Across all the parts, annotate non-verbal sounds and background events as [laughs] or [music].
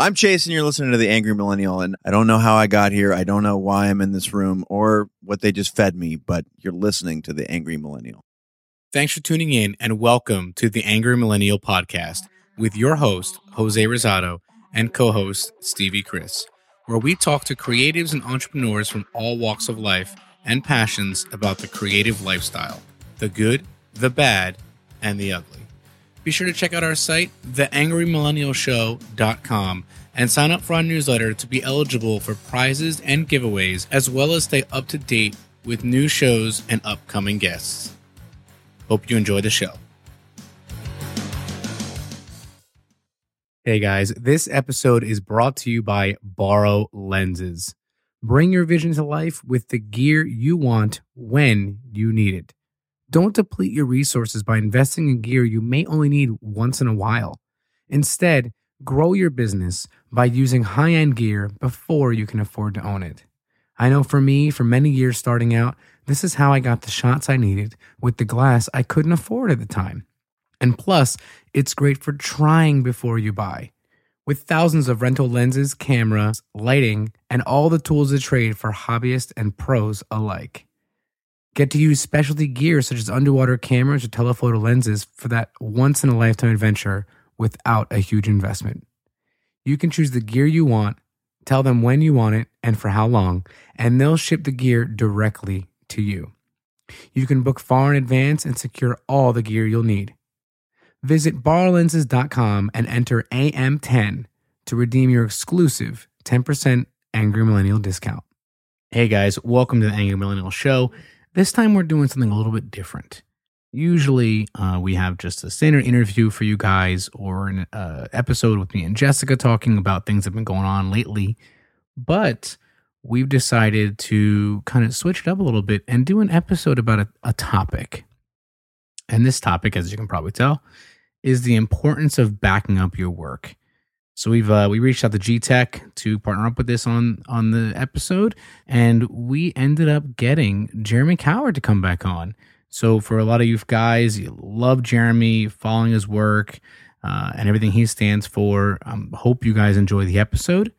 I'm Chase, and you're listening to The Angry Millennial. And I don't know how I got here. I don't know why I'm in this room or what they just fed me, but you're listening to The Angry Millennial. Thanks for tuning in, and welcome to The Angry Millennial Podcast with your host, Jose Rosado, and co host, Stevie Chris, where we talk to creatives and entrepreneurs from all walks of life and passions about the creative lifestyle the good, the bad, and the ugly. Be sure to check out our site, theangrymillennialshow.com, and sign up for our newsletter to be eligible for prizes and giveaways, as well as stay up to date with new shows and upcoming guests. Hope you enjoy the show. Hey guys, this episode is brought to you by Borrow Lenses. Bring your vision to life with the gear you want when you need it. Don't deplete your resources by investing in gear you may only need once in a while. Instead, grow your business by using high end gear before you can afford to own it. I know for me, for many years starting out, this is how I got the shots I needed with the glass I couldn't afford at the time. And plus, it's great for trying before you buy. With thousands of rental lenses, cameras, lighting, and all the tools of trade for hobbyists and pros alike. Get to use specialty gear such as underwater cameras or telephoto lenses for that once in a lifetime adventure without a huge investment. You can choose the gear you want, tell them when you want it and for how long, and they'll ship the gear directly to you. You can book far in advance and secure all the gear you'll need. Visit borrowlenses.com and enter AM10 to redeem your exclusive 10% Angry Millennial discount. Hey guys, welcome to the Angry Millennial Show. This time we're doing something a little bit different. Usually uh, we have just a standard interview for you guys or an uh, episode with me and Jessica talking about things that have been going on lately. But we've decided to kind of switch it up a little bit and do an episode about a, a topic. And this topic, as you can probably tell, is the importance of backing up your work. So we've uh, we reached out to G Tech to partner up with this on on the episode, and we ended up getting Jeremy Cowart to come back on. So for a lot of you guys, you love Jeremy, following his work uh, and everything he stands for. Um, hope you guys enjoy the episode.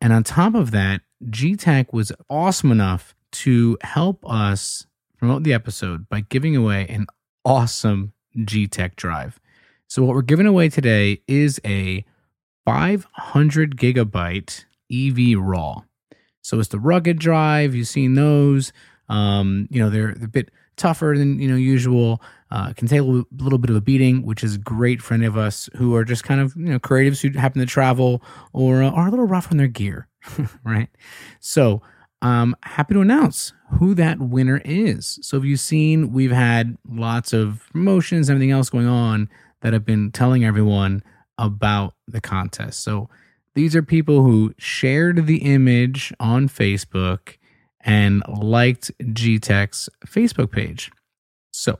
And on top of that, G Tech was awesome enough to help us promote the episode by giving away an awesome G Tech drive. So what we're giving away today is a 500 gigabyte EV RAW. So it's the rugged drive. You've seen those. Um, you know, they're a bit tougher than you know usual. Uh, can take a little, bit of a beating, which is great for any of us who are just kind of you know creatives who happen to travel or uh, are a little rough on their gear, [laughs] right? So I'm happy to announce who that winner is. So have you've seen? We've had lots of promotions, everything else going on that have been telling everyone about the contest. So these are people who shared the image on Facebook and liked GTech's Facebook page. So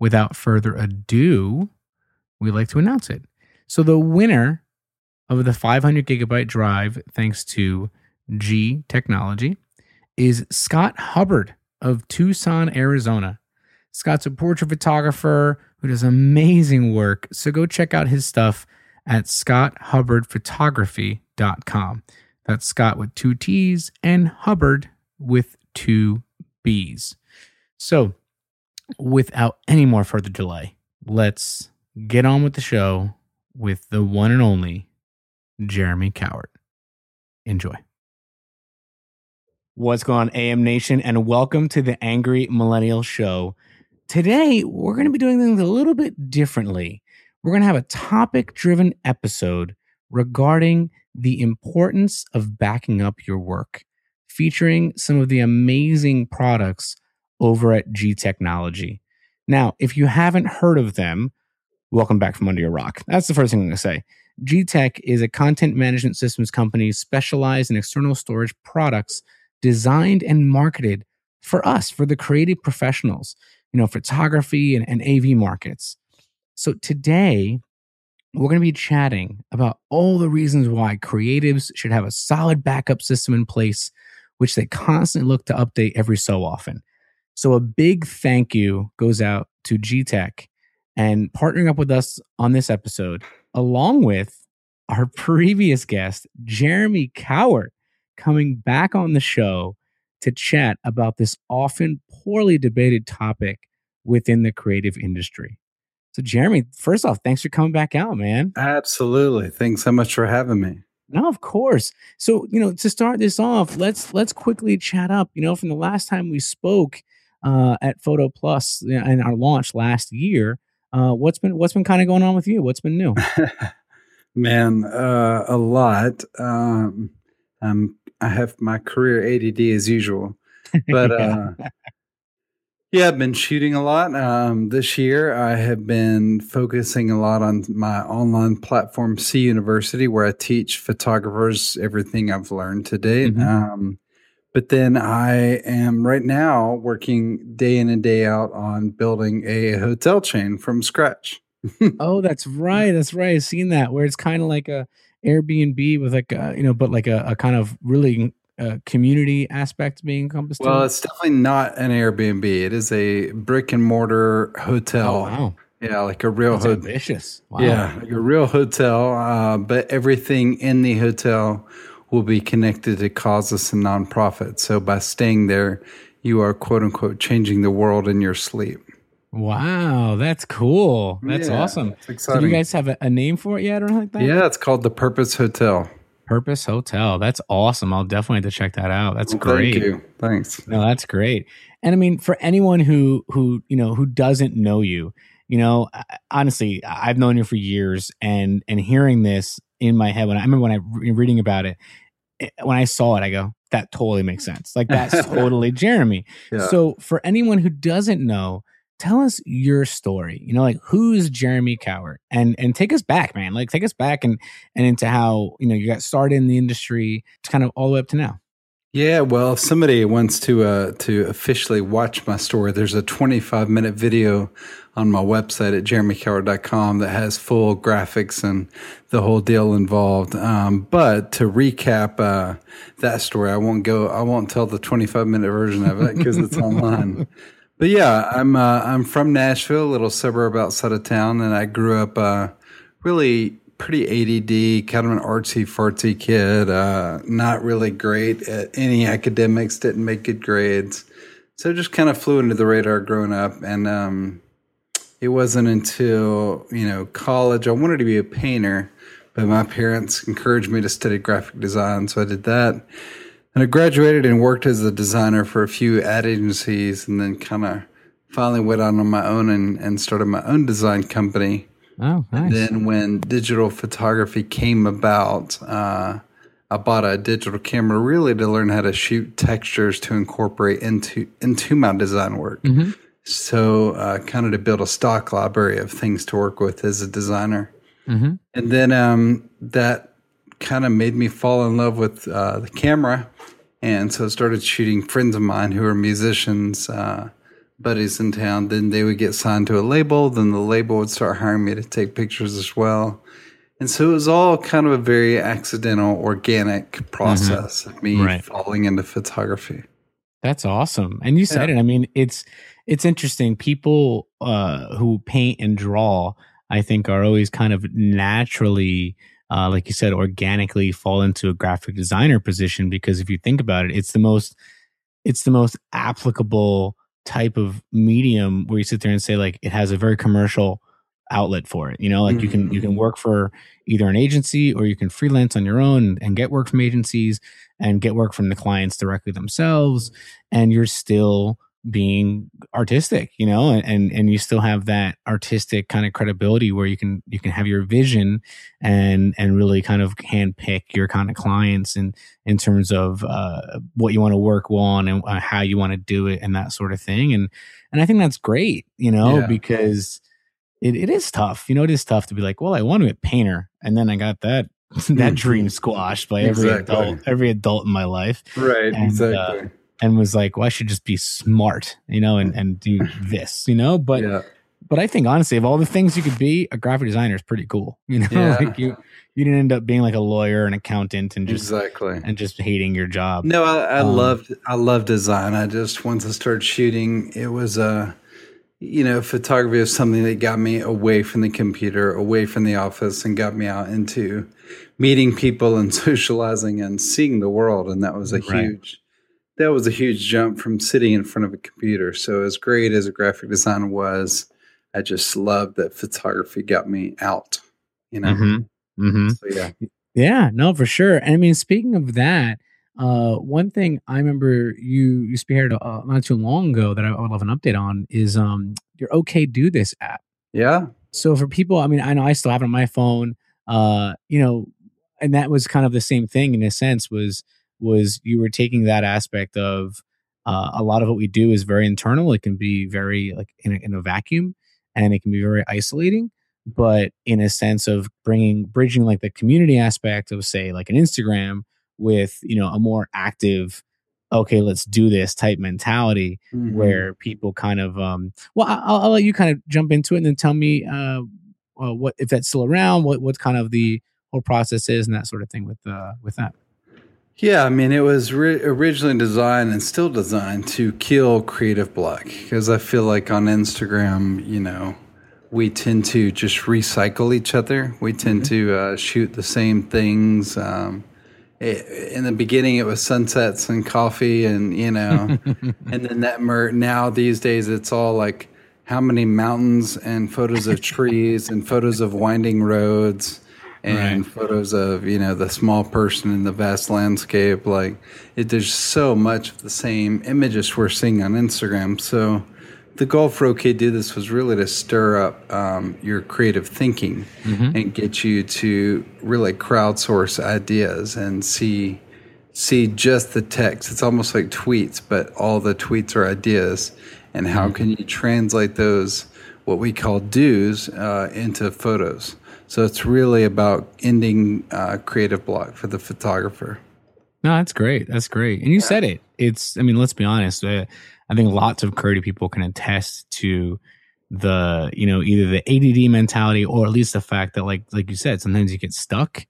without further ado, we'd like to announce it. So the winner of the 500 gigabyte drive, thanks to G Technology, is Scott Hubbard of Tucson, Arizona. Scott's a portrait photographer who does amazing work. So go check out his stuff at scotthubbardphotography.com. That's Scott with two T's and Hubbard with two B's. So, without any more further delay, let's get on with the show with the one and only Jeremy Cowart. Enjoy. What's going on, AM Nation, and welcome to the Angry Millennial Show. Today, we're going to be doing things a little bit differently we're going to have a topic driven episode regarding the importance of backing up your work, featuring some of the amazing products over at G Technology. Now, if you haven't heard of them, welcome back from under your rock. That's the first thing I'm going to say. G Tech is a content management systems company specialized in external storage products designed and marketed for us, for the creative professionals, you know, photography and, and AV markets. So today, we're going to be chatting about all the reasons why creatives should have a solid backup system in place, which they constantly look to update every so often. So, a big thank you goes out to G Tech and partnering up with us on this episode, along with our [laughs] previous guest, Jeremy Cowart, coming back on the show to chat about this often poorly debated topic within the creative industry. So, Jeremy, first off, thanks for coming back out, man. Absolutely. Thanks so much for having me. No, of course. So, you know, to start this off, let's let's quickly chat up. You know, from the last time we spoke uh, at Photo Plus and our launch last year, uh, what's been what's been kind of going on with you? What's been new? [laughs] Man, uh, a lot. Um, um, I have my career ADD as usual, but [laughs] uh, yeah, I've been shooting a lot. Um, this year, I have been focusing a lot on my online platform, SEE University, where I teach photographers everything I've learned to date. Mhm. Um, but then I am right now working day in and day out on building a hotel chain from scratch. [laughs] oh, that's right. That's right. I've seen that where it's kind of like a Airbnb with like a, you know, but like a, a kind of really uh, community aspect being encompassed. Well, it. it's definitely not an Airbnb. It is a brick and mortar hotel. oh wow, Yeah, like a real hotel. ambitious. Wow. Yeah, like a real hotel. Uh, but everything in the hotel will be connected to causes and nonprofits. So by staying there, you are quote unquote changing the world in your sleep. Wow, that's cool. That's Yeah, awesome. It's So exciting. do you guys have a, a name for it yet or anything like that? yeah, it's called the Purpose Hotel. Purpose Hotel. That's awesome. I'll definitely have to check that out. That's Well, great. Thank you. Thanks. No, that's great. And I mean, for anyone who who you know who doesn't know you, you know, honestly, I've known you for years, and and hearing this in my head when I, I remember when I re- reading about it, it- when I saw it, I go, that totally makes sense. Like that's [laughs] totally Jeremy. Yeah. So for anyone who doesn't know, tell us your story. You know, like who's Jeremy Cowart, and and take us back, man. Like take us back and and into how you know you got started in the industry, to kind of all the way up to now. Yeah, well, if somebody wants to uh, to officially watch my story, there's a 25 minute video on my website at jeremycowart.com that has full graphics and the whole deal involved. Um, but to recap uh, that story, I won't go. I won't tell the 25 minute version of it because it's [laughs] online. But yeah, I'm uh, I'm from Nashville, a little suburb outside of town, and I grew up uh, really pretty ADD, kind of an artsy fartsy kid. Uh, not really great at any academics. Didn't make good grades, so just kind of flew under the radar growing up. And um, it wasn't until you know college I wanted to be a painter, but my parents encouraged me to study graphic design, so I did that. And I graduated and worked as a designer for a few ad agencies, and then kind of finally went out on my own and, and started my own design company. Oh, nice. Then, when digital photography came about, uh, I bought a digital camera really to learn how to shoot textures to incorporate into into my design work. Mhm. So, uh, kind of to build a stock library of things to work with as a designer. Mhm. And then um, that kind of made me fall in love with uh, the camera. And so I started shooting friends of mine who are musicians, uh, buddies in town. Then they would get signed to a label. Then the label would start hiring me to take pictures as well. And so it was all kind of a very accidental, organic process of me Right. falling into photography. That's awesome. And you said it. I mean, it's it's interesting. People uh, who paint and draw, I think, are always kind of naturally, uh, like you said, organically fall into a graphic designer position because if you think about it, it's the most it's the most applicable type of medium where you sit there and say like it has a very commercial outlet for it. You know, like you can you can work for either an agency or you can freelance on your own and get work from agencies and get work from the clients directly themselves and you're still being artistic you know and and you still have that artistic kind of credibility where you can you can have your vision and and really kind of handpick your kind of clients and in terms of uh, what you want to work on and uh, how you want to do it and that sort of thing and and i think that's great you know Yeah. because it, it is tough you know it is tough to be like well i want to be a painter and then i got that [laughs] that Mhm. dream squashed by every Exactly. adult every adult in my life Right, And, exactly. And was like, well, I should just be smart, you know, and, and do [laughs] this, you know. But yeah. but I think honestly, of all the things you could be, a graphic designer is pretty cool. You know, [laughs] Yeah. like you you didn't end up being like a lawyer, an accountant, and just exactly. and just hating your job. No, I, I Um, loved I love design. I just once I started shooting, it was uh you know, photography is something that got me away from the computer, away from the office, and got me out into meeting people and [laughs] socializing and seeing the world. And that was a Right. huge, that was a huge jump from sitting in front of a computer. So as great as a graphic design was, I just loved that photography got me out. You know, Mm-hmm. Mm-hmm. so yeah, Yeah, no, for sure. And I mean, speaking of that, uh, one thing I remember you you spearheaded uh, not too long ago that I would love an update on is um your OK Do This app. yeah, So for people, I mean, I know I still have it on my phone. Uh, you know, and that was kind of the same thing in a sense. Was was you were taking that aspect of uh, a lot of what we do is very internal. It can be very like in a, in a vacuum, and it can be very isolating. But in a sense of bringing bridging like the community aspect of say like an Instagram with you know a more active, okay, let's do this type mentality Mhm. where people kind of um well I'll, I'll let you kind of jump into it and then tell me uh, uh what if that's still around what what kind of the whole process is and that sort of thing with uh with that Yeah, I mean, it was ri- originally designed and still designed to kill creative block because I feel like on Instagram, you know, we tend to just recycle each other. We tend to uh, shoot the same things. Um, it, in the beginning, it was sunsets and coffee, and you know, [laughs] and then that mer- now these days it's all like how many mountains and photos of trees and photos of winding roads and Right. photos of you know the small person in the vast landscape like it, there's so much of the same images we're seeing on instagram so the goal for OK Do This was really to stir up um, your creative thinking and get you to really crowdsource ideas and see see just the text. It's almost like tweets, but all the tweets are ideas. And how can you translate those, what we call do's, uh, into photos? So it's really about ending uh, creative block for the photographer. no that's great. That's great. And you said it. It's i mean let's be honest uh, i think lots of creative people can attest to the you know either the add mentality or at least the fact that like like you said sometimes you get stuck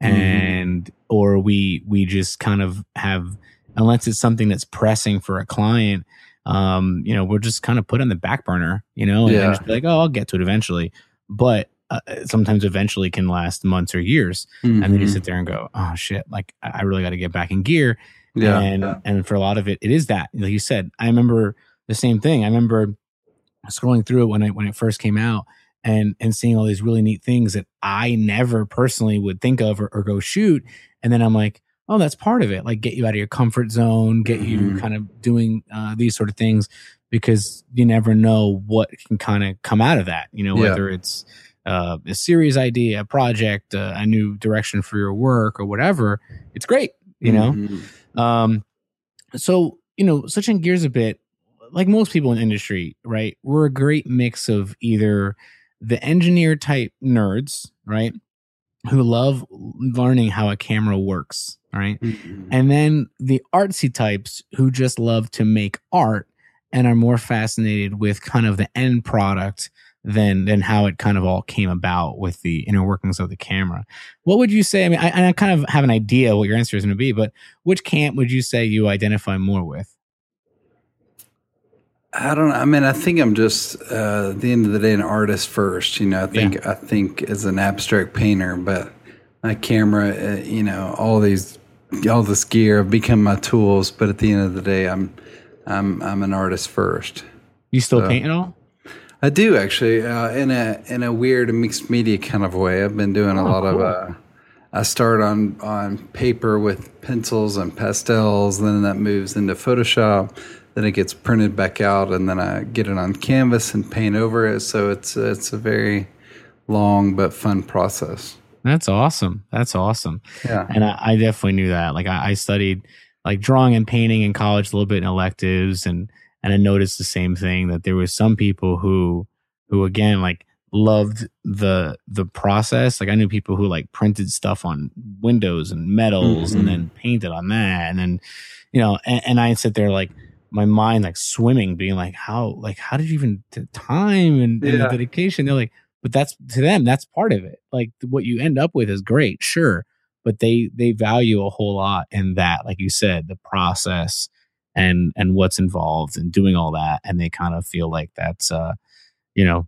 and or we we just kind of have unless it's something that's pressing for a client um you know we're just kind of put on the back burner you know and, and Yeah. just be like oh i'll get to it eventually. But uh, sometimes eventually can last months or years and then you Mhm. sit there and go oh shit like i I really got to get back in gear yeah, and yeah. and for a lot of it, it is that. Like you said, I remember the same thing. I remember scrolling through it when it when it first came out and and seeing all these really neat things that I never personally would think of or, or go shoot. And then I'm like, oh, that's part of it. Like get you out of your comfort zone, get you Mhm. kind of doing uh, these sort of things because you never know what can kind of come out of that. You know, Yeah. whether it's uh, a series idea, a project, uh, a new direction for your work, or whatever. It's great. You know. Mhm. Um, so you know, switching gears a bit, like most people in industry, right? We're a great mix of either the engineer type nerds, right, who love learning how a camera works, right, Mhm. and then the artsy types who just love to make art and are more fascinated with kind of the end product than than how it kind of all came about with the inner workings of the camera. What would you say? I mean, I, I kind of have an idea what your answer is going to be, but which camp would you say you identify more with? I don't know. I mean, I think I'm just uh, at the end of the day an artist first. You know, I think I think as an abstract painter, but my camera, uh, you know, all these, all this gear have become my tools. But at the end of the day, I'm I'm I'm an artist first. You still So- paint at all? I do actually, uh, in a in a weird mixed media kind of way. I've been doing a Oh, lot cool. of. Uh, I start on on paper with pencils and pastels, then that moves into Photoshop. Then it gets printed back out, and then I get it on canvas and paint over it. So it's it's a very long but fun process. That's awesome. That's awesome. Yeah. And I, I definitely knew that. Like I, I studied like drawing and painting in college a little bit in electives and and I noticed the same thing that there was some people who who again like loved the the process. Like I knew people who like printed stuff on windows and metals Mhm. and then painted on that. And then, you know, and, and I sit there like my mind like swimming, being like, how like how did you even t- time and, and the dedication? They're like, but that's to them, that's part of it. Like what you end up with is great, sure but they they value a whole lot in that like you said the process and and what's involved and doing all that and they kind of feel like that's uh you know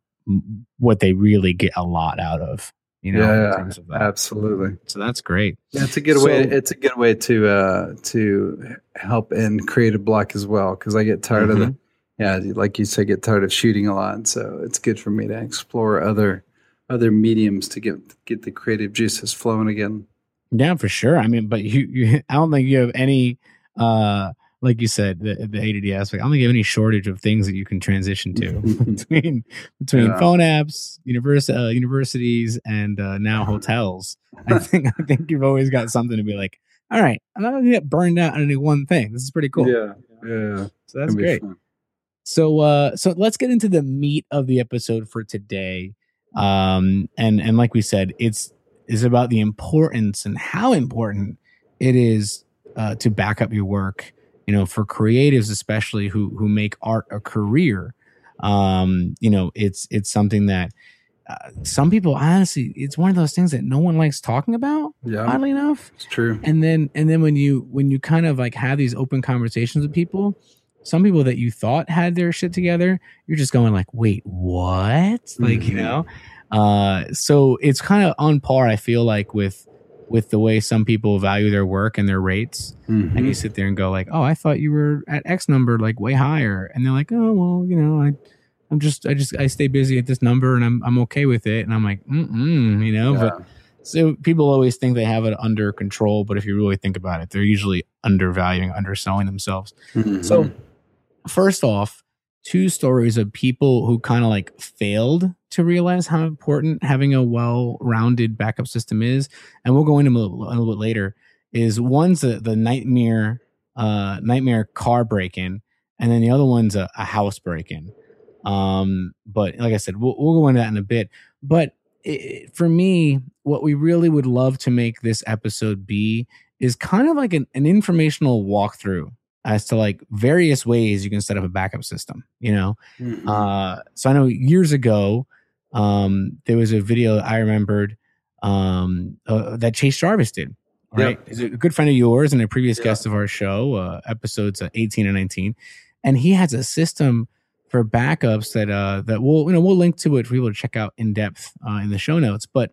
what they really get a lot out of you know in yeah, terms of that. absolutely. so that's great Yeah, it's a good way. It's a good way to uh, to help in creative block as well because I get tired of the yeah, like you said, get tired of shooting a lot. So it's good for me to explore other other mediums to get get the creative juices flowing again. Yeah, for sure. I mean, but you, you [laughs] I don't think you have any, uh, like you said, the, the ADD aspect. I don't think you have any shortage of things that you can transition to [laughs] [laughs] between between Yeah. phone apps, univers- uh, universities, and uh, now [laughs] hotels. I think I think you've always got something to be like. All right, I'm not gonna get burned out on any one thing. This is pretty cool. Yeah, yeah, So that's great. fun. So uh so let's get into the meat of the episode for today. Um and and like we said, it's is about the importance and how important it is uh to back up your work, you know, for creatives especially who who make art a career. Um you know, it's it's something that uh, some people honestly it's one of those things that no one likes talking about Yeah, oddly enough it's true. and then and then when you when you kind of like have these open conversations with people some people that you thought had their shit together you're just going like wait what like you Mhm. know uh so it's kind of on par i feel like with with the way some people value their work and their rates and Mhm. you sit there and go like oh i thought you were at x number like way higher and they're like oh well you know i i'm just i just i stay busy at this number and i'm i'm okay with it and i'm like mm you know but so people always think they have it under control, but if you really think about it, they're usually undervaluing, underselling themselves. Mhm. So, first off, two stories of people who kind of like failed to realize how important having a well-rounded backup system is, and we'll go into a little, a little bit later. Is one's the, the nightmare, uh, nightmare car break-in, and then the other one's a, a house break-in. Um, but like I said, we'll, we'll go into that in a bit. But it, for me, what we really would love to make this episode be is kind of like an, an informational walkthrough as to like various ways you can set up a backup system, you know? Mhm. Uh, so I know years ago, um, there was a video I remembered um, uh, that Chase Jarvis did. Right, Yep. he's a good friend of yours and a previous Yeah. guest of our show, uh, episodes uh, eighteen and nineteen, and he has a system for backups that uh that we'll you know we'll link to it for people to check out in depth uh, in the show notes. But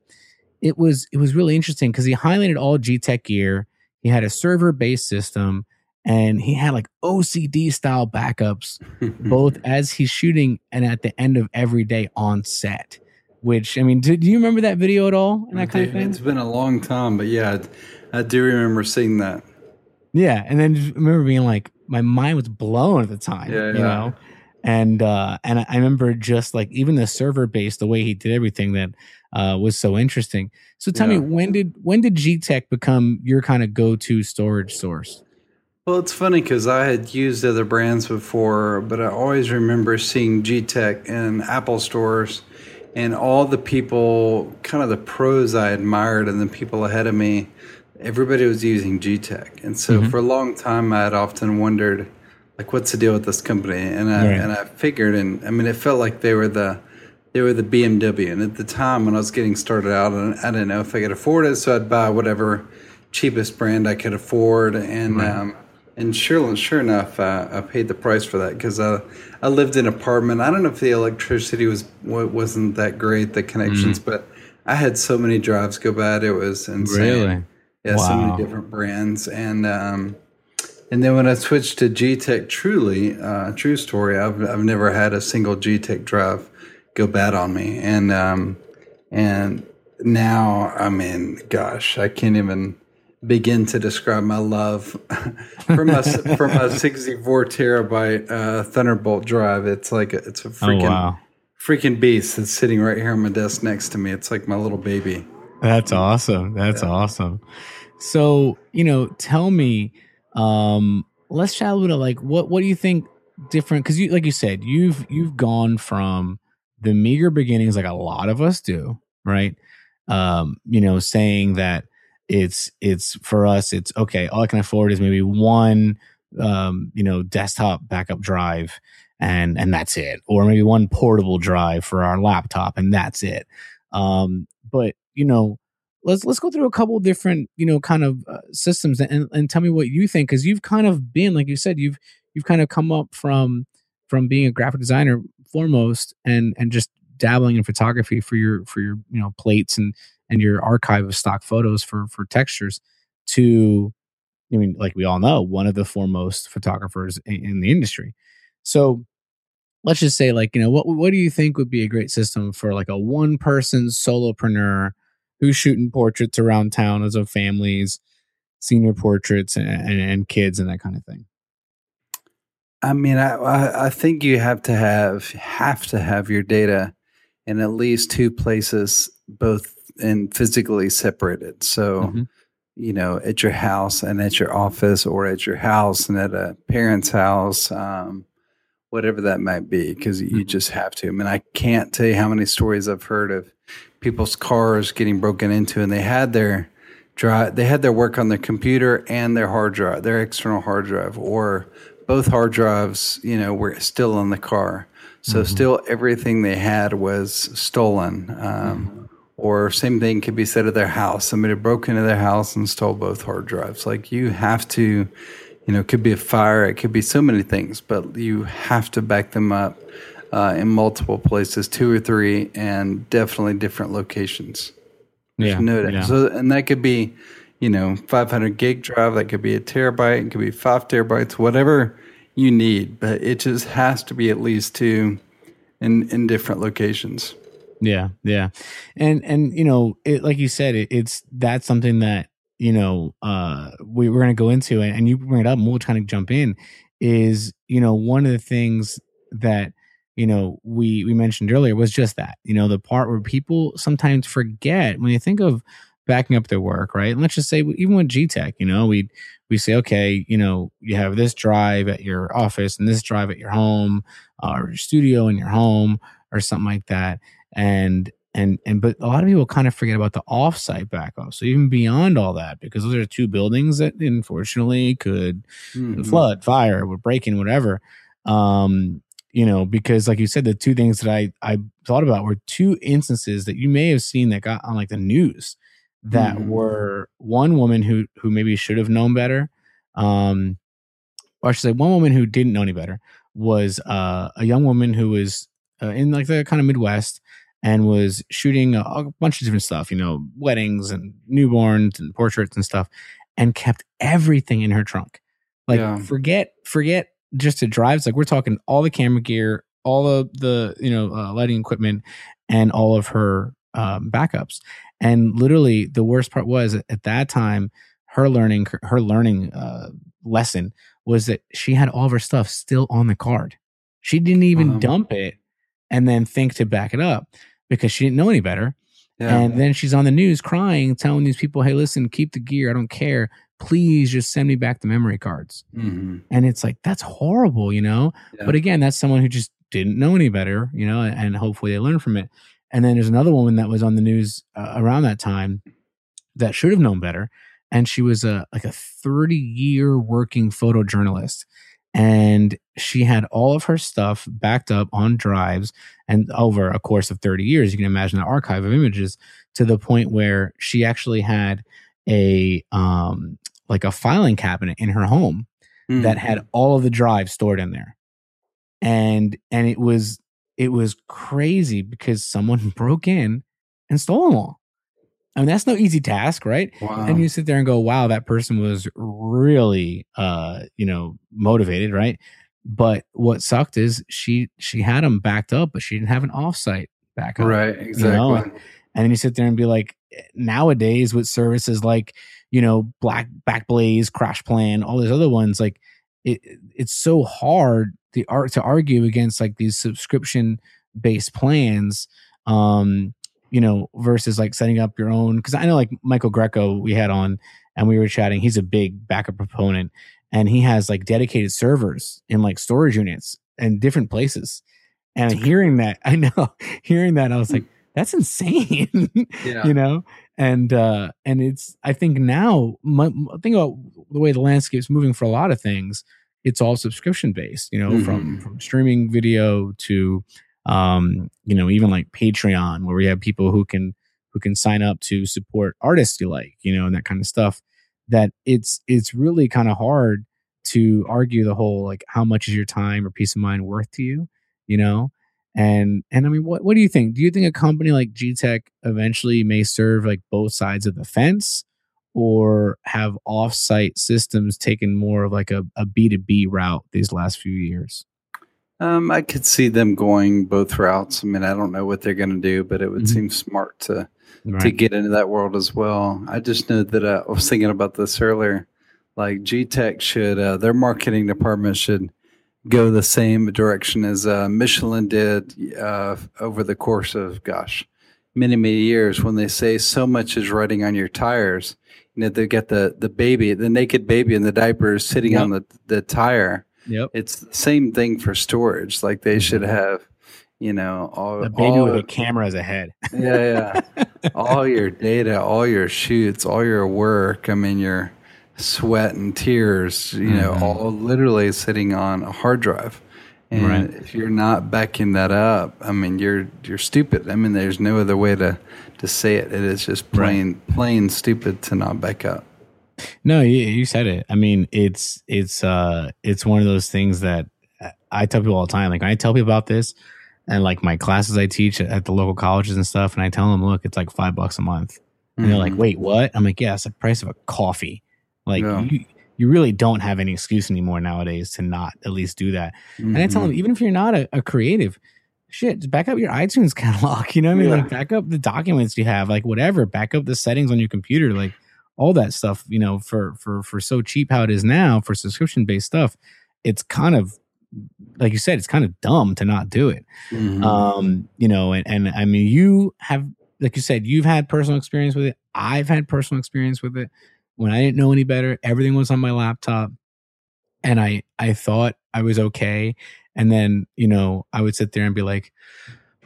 it was it was really interesting because he highlighted all G Tech gear. He had a server based system, and he had like OCD style backups [laughs] both as he's shooting and at the end of every day on set. Which I mean, do, do you remember that video at all and that kind of thing? It's been a long time, but yeah, I do remember seeing that. Yeah, and then just remember being like, my mind was blown at the time. Yeah, you yeah. know, and uh, and I I remember just like even the server base, the way he did everything that uh, was so interesting. So tell Yeah. me, when did when did G Tech become your kind of go to storage source? Well, it's funny because I had used other brands before, but I always remember seeing G Tech in Apple stores and all the people, kind of the pros I admired and the people ahead of me, everybody was using G Tech. And so for a long time, I had often wondered, like, what's the deal with this company? And I, Right. and I figured, and I mean, it felt like they were the, they were the BMW. And at the time when I was getting started out, and I didn't know if I could afford it, so I'd buy whatever cheapest brand I could afford. And um, and sure, sure enough, uh, I paid the price for that because I I lived in an apartment. I don't know if the electricity was wasn't that great, the connections, but I had so many drives go bad, it was insane. Really? Yeah, so many different brands, and um, and then when I switched to G Tech, truly, uh, true story. I've I've never had a single G Tech drive go bad on me, and um, and now I mean, gosh, I can't even begin to describe my love for my for my 64 terabyte uh, Thunderbolt drive. It's like a, it's a Oh freaking wow, freaking beast that's sitting right here on my desk next to me. It's like my little baby. that's awesome. That's awesome. So you know, tell me, um, let's chat a little. Like, what what do you think different? Because you, like you said, you've you've gone from the meager beginnings, like a lot of us do, right? Um, you know, saying that it's it's for us, it's okay. All I can afford is maybe one, um, you know, desktop backup drive, and and that's it, or maybe one portable drive for our laptop, and that's it. Um, but you know, let's let's go through a couple different you know kind of uh, systems and and tell me what you think because you've kind of been like you said you've you've kind of come up from from being a graphic designer foremost and and just dabbling in photography for your for your you know plates and and your archive of stock photos for for textures to I mean, like we all know, one of the foremost photographers in, in the industry. So let's just say, like, you know, what what do you think would be a great system for like a one person solopreneur who's shooting portraits around town as of families, senior portraits, and, and, and kids, and that kind of thing? I mean, I I think you have to have have to have your data in at least two places, both and physically separated. So. Mm-hmm you know, at your house and at your office, or at your house and at a parent's house, um, whatever that might be, because you mm-hmm. just have to. I mean, I can't tell you how many stories I've heard of people's cars getting broken into, and they had their drive, they had their work on their computer and their hard drive, their external hard drive, or both hard drives, you know, were still in the car. So mm-hmm. still everything they had was stolen. Um, mm-hmm. Or same thing could be said of their house. Somebody broke into their house and stole both hard drives. Like you have to, you know, it could be a fire, it could be so many things, but you have to back them up uh, in multiple places, two or three, and definitely different locations. Yeah, no yeah. So, and that could be, you know, 500 gig drive. That could be a terabyte. It could be five terabytes. Whatever you need, but it just has to be at least two in in different locations. Yeah, yeah, and and you know, it, like you said, it, it's that's something that you know uh, we we're to go into, and, and you bring it up, and we'll kind of jump in. Is you know one of the things that you know we we mentioned earlier was just that you know the part where people sometimes forget when you think of backing up their work, right? And let's just say even with GTech, you know, we we say, okay, you know, you have this drive at your office and this drive at your home, uh, or your studio in your home, or something like that and and and but a lot of people kind of forget about the offsite backup. So even beyond all that, because those are two buildings that unfortunately could mm-hmm. flood, fire, would break in, whatever. Um, you know, because like you said, the two things that I I thought about were two instances that you may have seen that got on like the news that mm-hmm. were one woman who who maybe should have known better. Um, or I should say, one woman who didn't know any better was uh, a young woman who was uh, in like the kind of Midwest and was shooting a, a, bunch of different stuff, you know, weddings and newborns and portraits and stuff, and kept everything in her trunk. Like yeah. forget forget just to drives. like we're talking all the camera gear, all of the you know uh, lighting equipment, and all of her um, backups. And literally, the worst part was at that time, her learning her learning uh, lesson was that she had all of her stuff still on the card. She didn't even um, dump it and then think to back it up because she didn't know any better. Yeah. And then she's on the news crying, telling these people, hey, listen, keep the gear. I don't care. Please just send me back the memory cards. Mm-hmm. And it's like, that's horrible, you know? Yeah. But again, that's someone who just didn't know any better, you know, and hopefully they learn from it. And then there's another woman that was on the news uh, around that time that should have known better. And she was a like a 30 year working photojournalist and she had all of her stuff backed up on drives and over a course of 30 years you can imagine the archive of images to the point where she actually had a um like a filing cabinet in her home mm. that had all of the drives stored in there and and it was it was crazy because someone [laughs] broke in and stole them all I mean, that's no easy task, right? Wow. And you sit there and go, wow, that person was really, uh, you know, motivated, right? But what sucked is she she had them backed up, but she didn't have an offsite backup. Right, exactly. You know? And then you sit there and be like, nowadays with services like, you know, Black Backblaze, Crash Plan, all these other ones, like it it's so hard the art to argue against like these subscription based plans. Um, you know, versus like setting up your own. Because I know like Michael Grecco we had on and we were chatting. He's a big backup proponent, and he has like dedicated servers in like storage units and different places. And hearing that, [laughs] I know, hearing that, I was like, that's insane, [laughs] yeah. you know. And uh and it's I think now, my, think about the way the landscape's moving for a lot of things. It's all subscription based, you know, mm-hmm. from from streaming video to um, you know, even like Patreon, where we have people who can who can sign up to support artists you like, you know, and that kind of stuff. That it's it's really kind of hard to argue the whole like how much is your time or peace of mind worth to you, you know? And and I mean, what what do you think? Do you think a company like GTech eventually may serve like both sides of the fence, or have offsite systems taken more of like a a B two B route these last few years? Um, I could see them going both routes. I mean, I don't know what they're going to do, but it would Mhm. seem smart to to get into that world as well. I just know that uh, I was thinking about this earlier. Like G Tech should, uh, their marketing department should go the same direction as uh, Michelin did uh, over the course of, gosh, many, many years when they say so much is riding on your tires. You know, they get the, the baby, the naked baby in the diapers sitting Yep. on the, the tire. Yep. It's the same thing for storage. Like they should have, you know, all, A baby all with a camera as a head. [laughs] yeah, yeah. [laughs] all your data, all your shoots, all your work. I mean, your sweat and tears. You know, Mhm. all literally sitting on a hard drive. And Right. if you're not backing that up, I mean, you're you're stupid. I mean, there's no other way to to say it. It is just plain plain stupid to not back up. No, you, you said it. I mean, it's it's uh it's one of those things that I tell people all the time. Like when I tell people about this, and like my classes I teach at the local colleges and stuff, and I tell them, look, it's like five bucks a month, and they're like, Mhm. wait, what? I'm like, yeah, it's the price of a coffee. Like Yeah. you you really don't have any excuse anymore nowadays to not at least do that. And I tell Mhm. them, even if you're not a, a creative, shit, just back up your iTunes [laughs] catalog. You know what I mean? Yeah. Like back up the documents you have, like whatever, back up the settings on your computer, like all that stuff, you know, for for for so cheap how it is now for subscription based stuff, it's kind of like you said, it's kind of dumb to not do it. Mhm. Um, you know, and, and I mean you have like you said, you've had personal experience with it. I've had personal experience with it. When I didn't know any better, everything was on my laptop and I I thought I was okay. And then, you know, I would sit there and be like,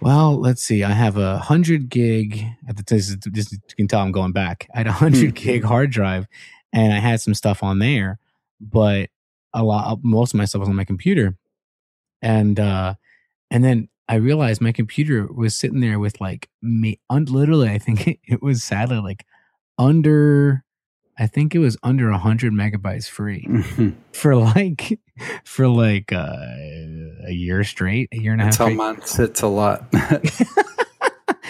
well, let's see. I have a hundred gig at the this, this you can tell I'm going back. I had a hundred gig hard drive and I had some stuff on there, but a lot most of my stuff was on my computer. And uh and then I realized my computer was sitting there with like me un- literally I think [laughs] it was sadly like under I think it was under a hundred megabytes free Mhm. for like for like uh, a year straight, a year and a half. That's how straight. mine sits a lot. [laughs]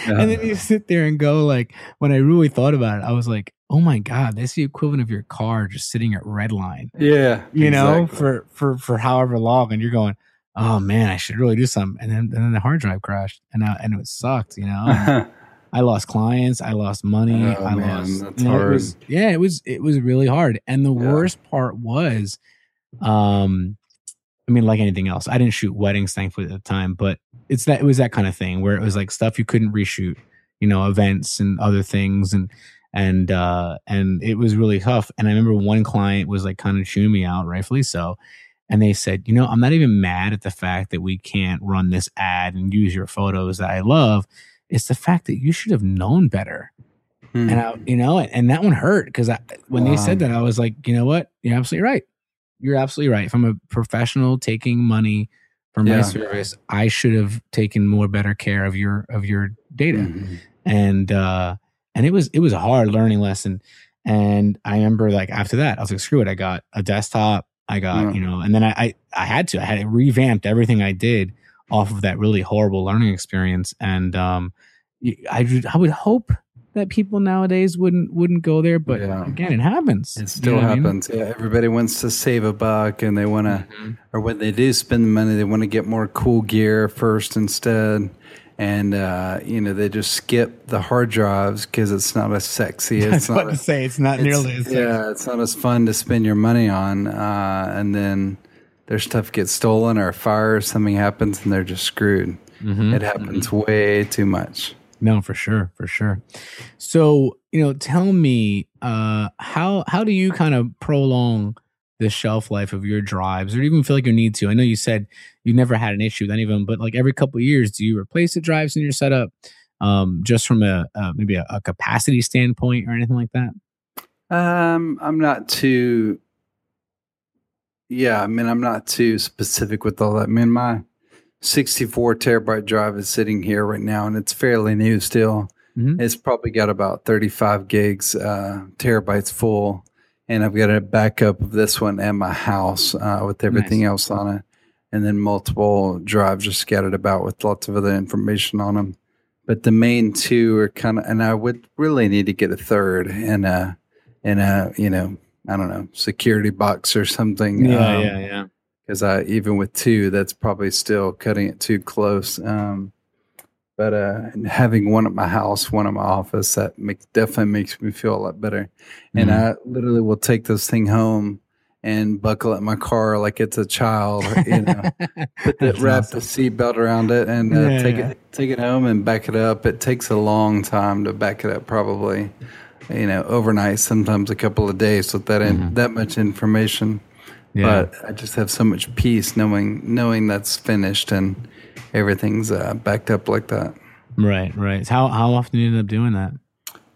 and then [laughs] you sit there and go like, when I really thought about it, I was like, oh my god, that's the equivalent of your car just sitting at red line, yeah, you know, for for for however long, and you're going. Oh man, I should really do something, and then and then the hard drive crashed, and I, and it sucked, you know. [laughs] I lost clients, I lost money, Oh, I man, lost. you know, it was- yeah, it was it was really hard, and the Yeah. worst part was, um, I mean, like anything else, I didn't shoot weddings, thankfully, at the time, but it's that it was that kind of thing where it was like stuff you couldn't reshoot, you know, events and other things, and and uh and it was really tough. And I remember one client was like kind of chewing me out, rightfully so. And they said, you know, I'm not even mad at the fact that we can't run this ad and use your photos that I love. It's the fact that you should have known better. Hmm. And I, you know, and, that one hurt because when they said that, I was like, you know what? You're absolutely right. You're absolutely right. If I'm a professional taking money for my Yeah. service, I should have taken more better care of your of your data. Mhm. And uh and it was it was a hard learning lesson. And I remember like after that, I was like, screw it. I got a desktop. I got, Yeah. you know, and then I, I I had to. I had revamped everything I did off of that really horrible learning experience. And um I would I would hope that people nowadays wouldn't wouldn't go there, but Yeah. again, it happens. It You still know what I mean? happens. Yeah, everybody wants to save a buck, and they want to, Mhm. or when they do spend the money, they want to get more cool gear first instead, and uh, you know they just skip the hard drives because it's not as sexy. [laughs] I was It's about not. to as- say it's not it's- nearly as yeah, it's not as fun to spend your money on, uh, and then their stuff gets stolen or fire, or something happens, and they're just screwed. Mhm. It happens way too much. No, for sure, for sure. So, you know, tell me, uh, how how do you kind of prolong the shelf life of your drives, or even feel like you need to? I know you said you never had an issue with any of them, but like every couple of years, do you replace the drives in your setup, um, just from a, maybe a, a capacity standpoint or anything like that? Um, I'm not too. Yeah, I mean, I'm not too specific with all that. I mean, my 64 terabyte drive is sitting here right now, and it's fairly new still. Mhm. It's probably got about 35 gigs, uh, terabytes full, and I've got a backup of this one at my house uh, with everything nice. else on it, and then multiple drives are scattered about with lots of other information on them. But the main two are kind of, and I would really need to get a third and a, in a, you know, I don't know, security box or something. Yeah, um, yeah, yeah. Because I even with two, that's probably still cutting it too close. Um, but uh, having one at my house, one at my office, that definitely makes me feel a lot better. Mm-hmm. And I literally will take this thing home and buckle it in my car like it's a child. You know, [laughs] put the, wrap awesome. the seatbelt around it and uh, yeah, take yeah. it take it home and back it up. It takes a long time to back it up, probably. You know, overnight, sometimes a couple of days with that mm-hmm. that much information. Yeah. But I just have so much peace knowing knowing that's finished and everything's uh, backed up like that. Right, right. How how often do you end up doing that?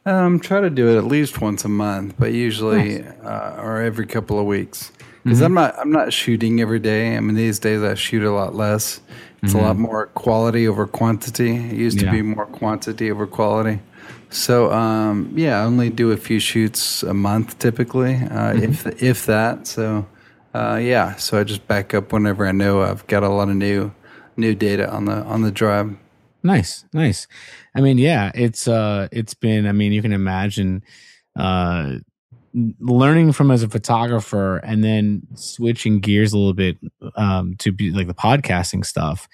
Um, try to do it at least once a month, but usually nice. uh, or every couple of weeks. Because mm-hmm. I'm not I'm not shooting every day. I mean, these days I shoot a lot less. It's mm-hmm. a lot mm-hmm. more quality over quantity. It used yeah. to be more quantity over quality. So um, yeah, I only do a few shoots a month typically, uh, mm-hmm. if if that. So uh, yeah, so I just back up whenever I know I've got a lot of new new data on the on the drive. Nice, nice. I mean, yeah, it's uh it's been I mean, you can imagine uh learning from as a photographer and then switching gears a little bit um to be like the podcasting stuff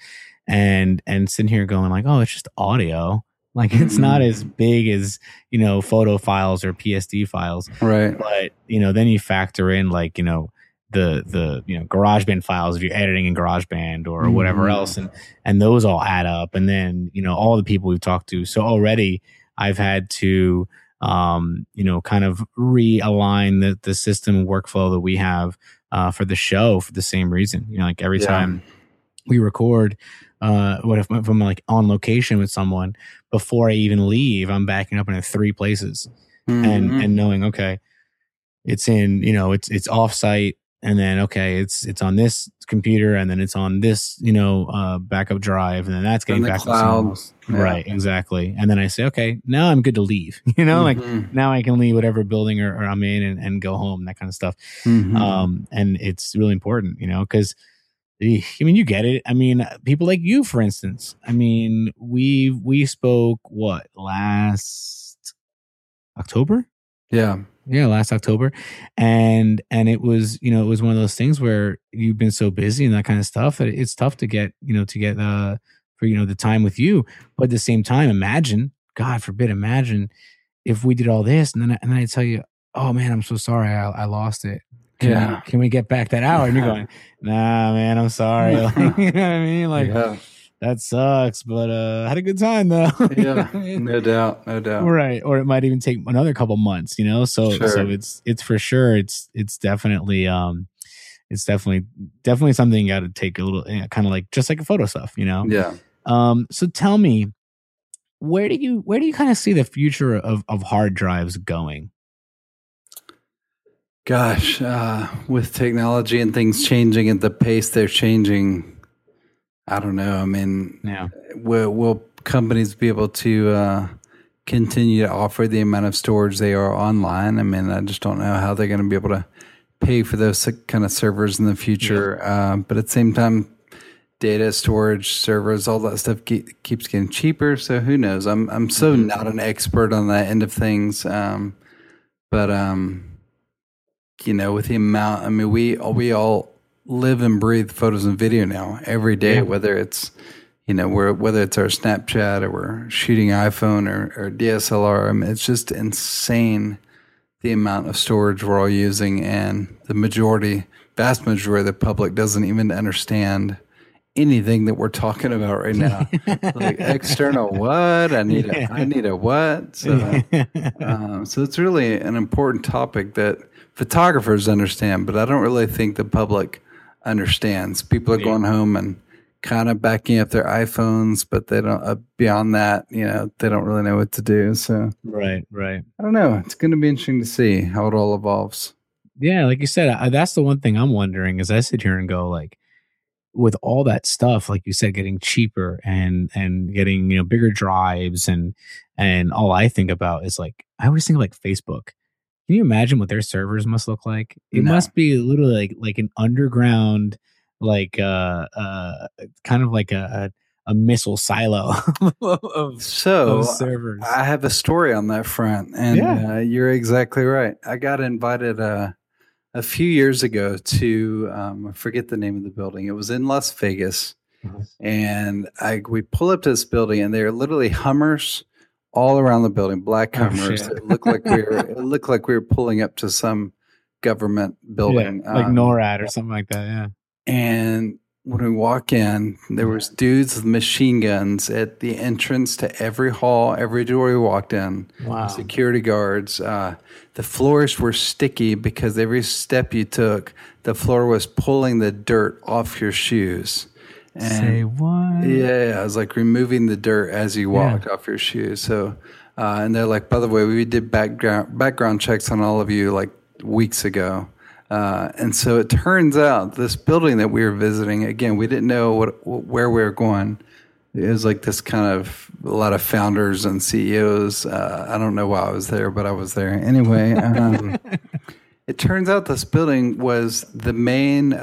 and and sitting here going like, "Oh, it's just audio." Like it's not as mm-hmm. big as, you know, photo files or PSD files. Right. But, you know, then you factor in like, you know, the the you know GarageBand files if you're editing in GarageBand or whatever mm-hmm. else, and and those all add up, and then you know all the people we've talked to. So already I've had to um, you know kind of realign the the system workflow that we have uh, for the show for the same reason. You know, like every yeah. time we record, uh, what if, if I'm like on location with someone before I even leave, I'm backing up in three places, mm-hmm. and and knowing okay it's in you know it's it's offsite and then okay it's it's on this computer and then it's on this you know uh, backup drive and then that's getting back cloud. Yeah. right exactly and then i say okay now i'm good to leave [laughs] you know mm-hmm. like now i can leave whatever building or, or i'm in and, and, go home that kind of stuff mm-hmm. um and it's really important you know because I mean, you get it. I mean, people like you, for instance. I mean, we we spoke what last October? Yeah yeah last october. And and it was you know it was one of those things where you've been so busy and that kind of stuff that it's tough to get you know to get uh for you know the time with you. But at the same time imagine god forbid imagine if we did all this and then and then i tell you oh man i'm so sorry. I, I lost it. Can yeah. we, can we get back that hour? And you're going [laughs] nah man i'm sorry. [laughs] Like, [laughs] you know what i mean? Like yeah that sucks, but uh, had a good time though. [laughs] yeah, no doubt, no doubt. Right, or it might even take another couple months, you know. So, sure. so it's it's for sure. It's it's definitely um, it's definitely definitely something you got to take a little know, kind of like just like a photo stuff, you know. Yeah. Um. So tell me, where do you where do you kind of see the future of of hard drives going? Gosh, uh, with technology and things changing at the pace they're changing, I don't know. I mean, yeah. will, will companies be able to uh, continue to offer the amount of storage they are online? I mean, I just don't know how they're going to be able to pay for those kind of servers in the future. Yeah. Uh, but at the same time, data storage servers, all that stuff keep, keeps getting cheaper. So who knows? I'm I'm so mm-hmm. not an expert on that end of things. Um, but um, you know, with the amount, I mean, we we all live and breathe photos and video now every day, yeah. whether it's you know we're, whether it's our Snapchat or we're shooting iPhone or, or DSLR. I mean, it's just insane the amount of storage we're all using, and the majority, vast majority of the public doesn't even understand anything that we're talking about right now. [laughs] like external what? I need a I need a what? So, [laughs] um, so it's really an important topic that photographers understand, but I don't really think the public understands. People are yeah. going home and kind of backing up their iPhones, but they don't. Uh, beyond that, you know, they don't really know what to do. So right, right. I don't know. It's going to be interesting to see how it all evolves. Yeah, like you said, I, that's the one thing I'm wondering as I sit here and go like, with all that stuff, like you said, getting cheaper and and getting you know bigger drives and and all I think about is like I always think of like Facebook Can you imagine what their servers must look like? It No. must be literally like like an underground, like uh uh kind of like a a, a missile silo [laughs] of, So of servers. I have a story on that front, and Yeah. uh, you're exactly right. I got invited uh, a few years ago to um, I forget the name of the building. It was in Las Vegas, Mhm. and I we pull up to this building, and they're literally Hummers all around the building, black Oh, it looked like we were it looked like we were pulling up to some government building, Yeah, like um, NORAD or something like that. Yeah. and when we walk in, there was dudes with machine guns at the entrance to every hall, every door we walked in. Wow. Security guards. Uh, the floors were sticky because every step you took, the floor was pulling the dirt off your shoes. Say what? Yeah, I was like removing the dirt as you Yeah. off your shoes. So, uh, and they're like, by the way, we did background background checks on all of you like weeks ago. Uh, and so it turns out this building that we were visiting, again, we didn't know what where we were going. It was like this kind of a lot of founders and CEOs. Uh, I don't know why I was there, but I was there anyway. [laughs] Um, it turns out this building was the main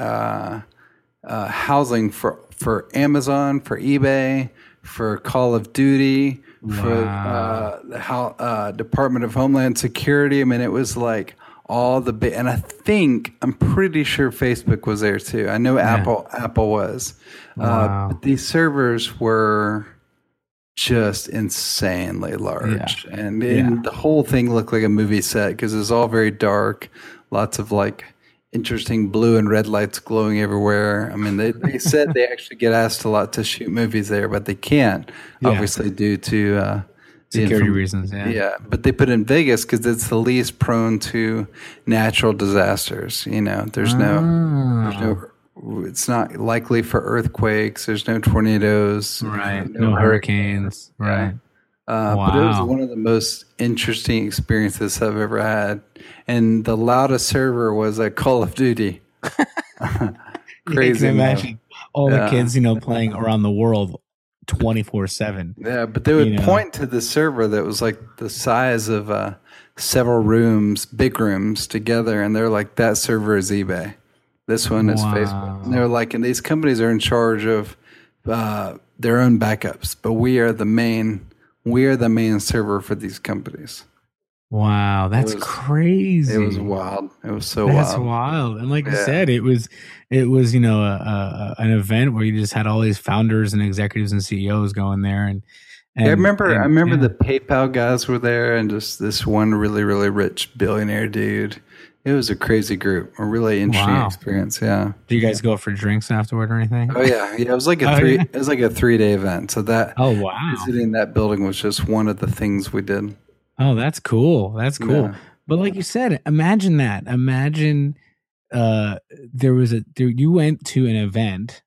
uh, housing for for Amazon, for eBay, for Call of Duty, for uh, the how, uh, Department of Homeland Security. I mean, it was like all the big, and I think I'm pretty sure Facebook was there too. I know Apple Apple was, Wow. uh, but these servers were just insanely large, and, and the whole thing looked like a movie set because it was all very dark, lots of like interesting blue and red lights glowing everywhere. I mean, they, they said they actually get asked a lot to shoot movies there, but they can't, Yeah. obviously, due to uh, the Security inform- reasons. Yeah. Yeah, but they put in Vegas because it's the least prone to natural disasters. You know, there's no, there's Oh. no, it's not likely for earthquakes. There's no tornadoes. Right. no No, hurricanes. Right. Uh, But it was one of the most interesting experiences I've ever had. And the loudest server was at Call of Duty. [laughs] [laughs] Crazy. You can man. imagine all Yeah. the kids, you know, playing around the world 24 7. Yeah, but they would You know. point to the server that was like the size of uh, several rooms, big rooms together, and they're like, that server is eBay. This one is Wow. Facebook. And they're like, and these companies are in charge of uh, their own backups, but we are the main, we are the main server for these companies. Wow. That's was- crazy. It was wild. It was so That's wild. wild. And like you said, it was it was you know a, a, an event where you just had all these founders and executives and CEOs going there and. and Yeah, I remember. and- I remember yeah. the PayPal guys were there, and just this one really, really rich billionaire dude. It was a crazy group, a really interesting Wow. experience. Yeah. Do you guys go for drinks afterward or anything? Oh yeah, yeah. It was like a [laughs] Oh, three. yeah? It was like a three day event. So that Oh wow! visiting that building was just one of the things we did. Oh, that's cool. That's cool. Yeah. But like you said, imagine that. Imagine uh there was a there, you went to an event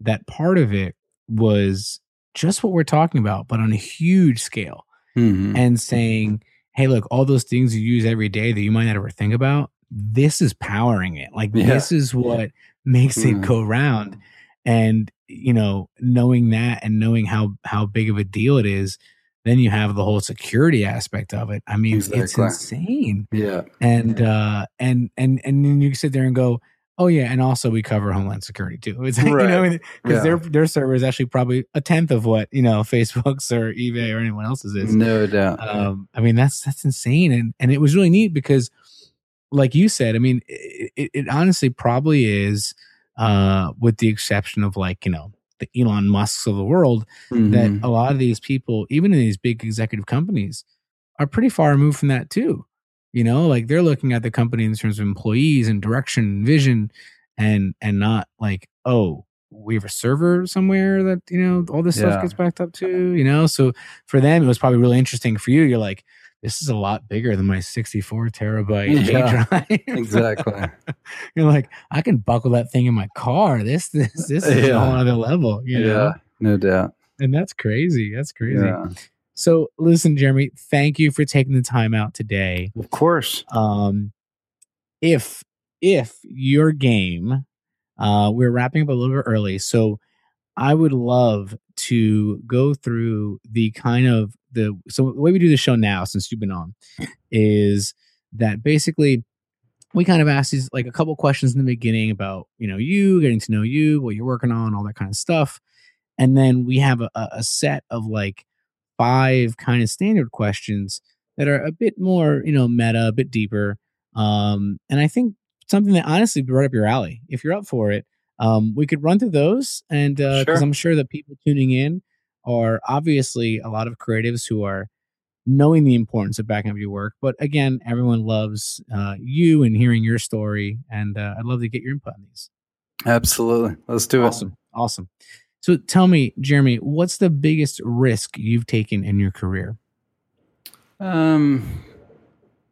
that part of it was just what we're talking about, but on a huge scale. Mhm. and saying, "Hey, look, all those things you use every day that you might not ever think about, this is powering it. Like Yeah. this is what makes it Mhm. go round." And you know, knowing that and knowing how how big of a deal it is, then you have the whole security aspect of it. I mean, it's insane. Yeah. And uh and and and then you sit there and go, "Oh yeah, and also we cover Homeland Security too." [laughs] It's like, you know, because Yeah. their their server is actually probably a tenth of what you know [laughs] Facebook's or eBay or anyone else's is No doubt. um i mean that's that's insane and and it was really neat because like you said i mean it, it, it honestly probably is uh with the exception of like you know the elon musks of the world that Mhm. a lot of these people even in these big executive companies are pretty far removed from that too you know like they're looking at the company in terms of employees and direction and vision and and not like oh we have a server somewhere that you know all this Yeah. stuff gets backed up to you know so for them it was probably really interesting for you you're like this is a lot bigger than my 64 terabyte [laughs] Yeah. drive exactly. [laughs] you're like i can buckle that thing in my car this this this is Yeah. a whole other level you know Yeah. No doubt. and that's crazy that's crazy Yeah. So listen jeremy thank you for taking the time out today Of course. um if if your game uh we're wrapping up a little bit early so i would love to go through the kind of the so the way we do the show now since you've been on is that basically we kind of asked these like a couple questions in the beginning about you know you getting to know you what you're working on all that kind of stuff and then we have a, a set of like five kind of standard questions that are a bit more you know meta a bit deeper um and i think something that honestly be right up your alley if you're up for it um we could run through those and because Sure. i'm sure that people tuning in are obviously a lot of creatives who are knowing the importance of backing up your work. But again, everyone loves uh, you and hearing your story, and uh, I'd love to get your input on these. Absolutely. Let's do it. Awesome, awesome. So tell me, Jeremy, what's the biggest risk you've taken in your career? Um,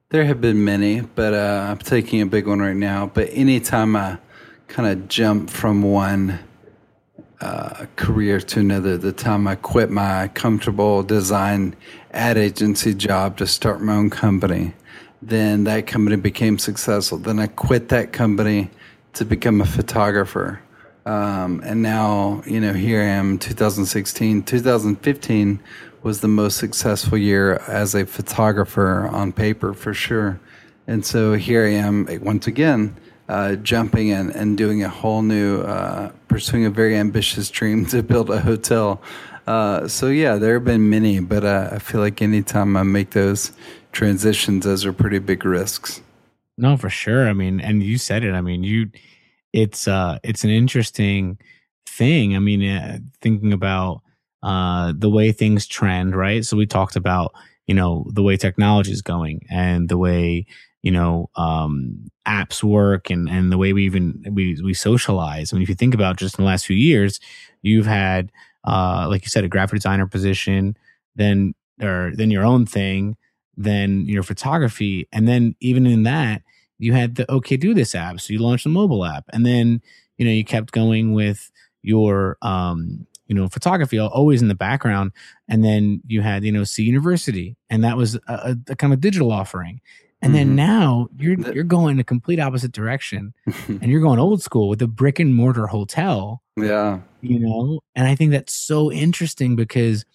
there have been many, but uh, I'm taking a big one right now. But anytime I kind of jump from one uh, career to another, the time I quit my comfortable design ad agency job to start my own company, then that company became successful. Then I quit that company to become a photographer. Um, and now, you know, here I am, 2016. 2015 was the most successful year as a photographer on paper for sure. And so here I am eh, once again, uh, jumping in and doing a whole new, uh, pursuing a very ambitious dream [laughs] to build a hotel. Uh, so yeah, there have been many, but uh, I feel like anytime I make those transitions, those are pretty big risks. No, for sure. I mean, and you said it. I mean, you, it's uh, it's an interesting thing. I mean, uh, thinking about uh, the way things trend, right? So we talked about you know the way technology is going and the way you know um, apps work and and the way we even we we socialize. I mean, if you think about just in the last few years, you've had uh, like you said, a graphic designer position, then or then your own thing, then your photography, and then even in that, you had the OK Do This app. So you launched a mobile app, and then you know you kept going with your um, you know photography always in the background, and then you had you know SEE University, and that was a, a, kind of digital offering. And then Mhm. now you're you're going a complete opposite direction, [laughs] and you're going old school with a brick and mortar hotel yeah. you know and i think that's so interesting because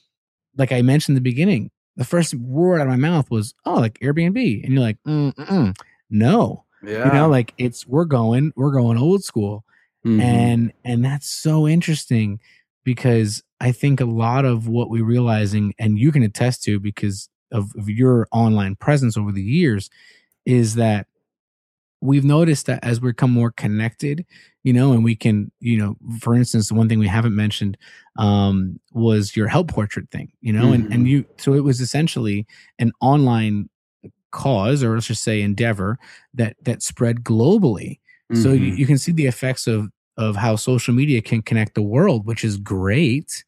like i mentioned in the beginning the first word out of my mouth was oh like airbnb and you're like mm, mm-mm. No Yeah. you know like it's we're going we're going old school Mhm. and and that's so interesting because i think a lot of what we're realizing and you can attest to because of, of your online presence over the years is that we've noticed that as we become more connected you know and we can you know for instance the one thing we haven't mentioned um was your Help-Portrait thing you know and and Mhm. you so it was essentially an online cause or let's just say endeavor that that spread globally so you, Mhm. you can see the effects of of how social media can connect the world which is great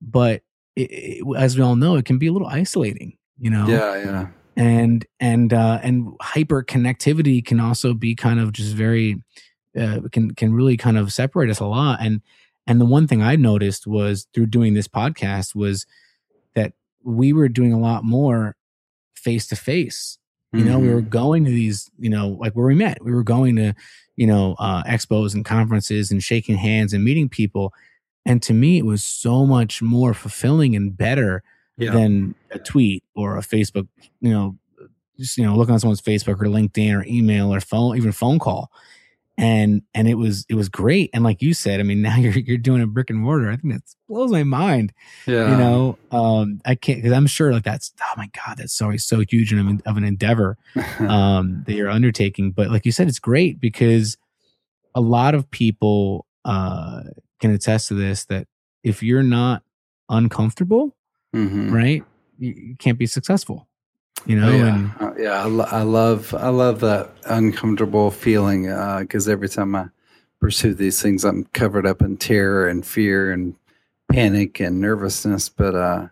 but it, it- as we all know it can be a little isolating you know yeah, yeah. and and uh and hyper connectivity can also be kind of just very uh, can can really kind of separate us a lot and and the one thing i noticed was through doing this podcast was that we were doing a lot more face to face you know we Mhm. were going to these you know like where we met we were going to you know uh expos and conferences and shaking hands and meeting people and to me it was so much more fulfilling and better yeah. than a tweet or a Facebook, you know, just you know, looking on someone's Facebook or LinkedIn or email or phone, even phone call. And and it was it was great. And like you said, I mean, [laughs] now you're you're doing a brick and mortar. I think that blows my mind. yeah. You know, um, I can't because I'm sure like that's oh my god, that's so so huge of an, of an endeavor [laughs] um, that you're undertaking. But like you said, it's great because a lot of people uh, can attest to this that if you're not uncomfortable, Mhm. right, you, you can't be successful. You know, Oh, yeah, and Uh, yeah. I, lo- I love, I love that uncomfortable feeling because every time I pursue these things, I'm covered up in terror and fear and panic and nervousness. But, uh,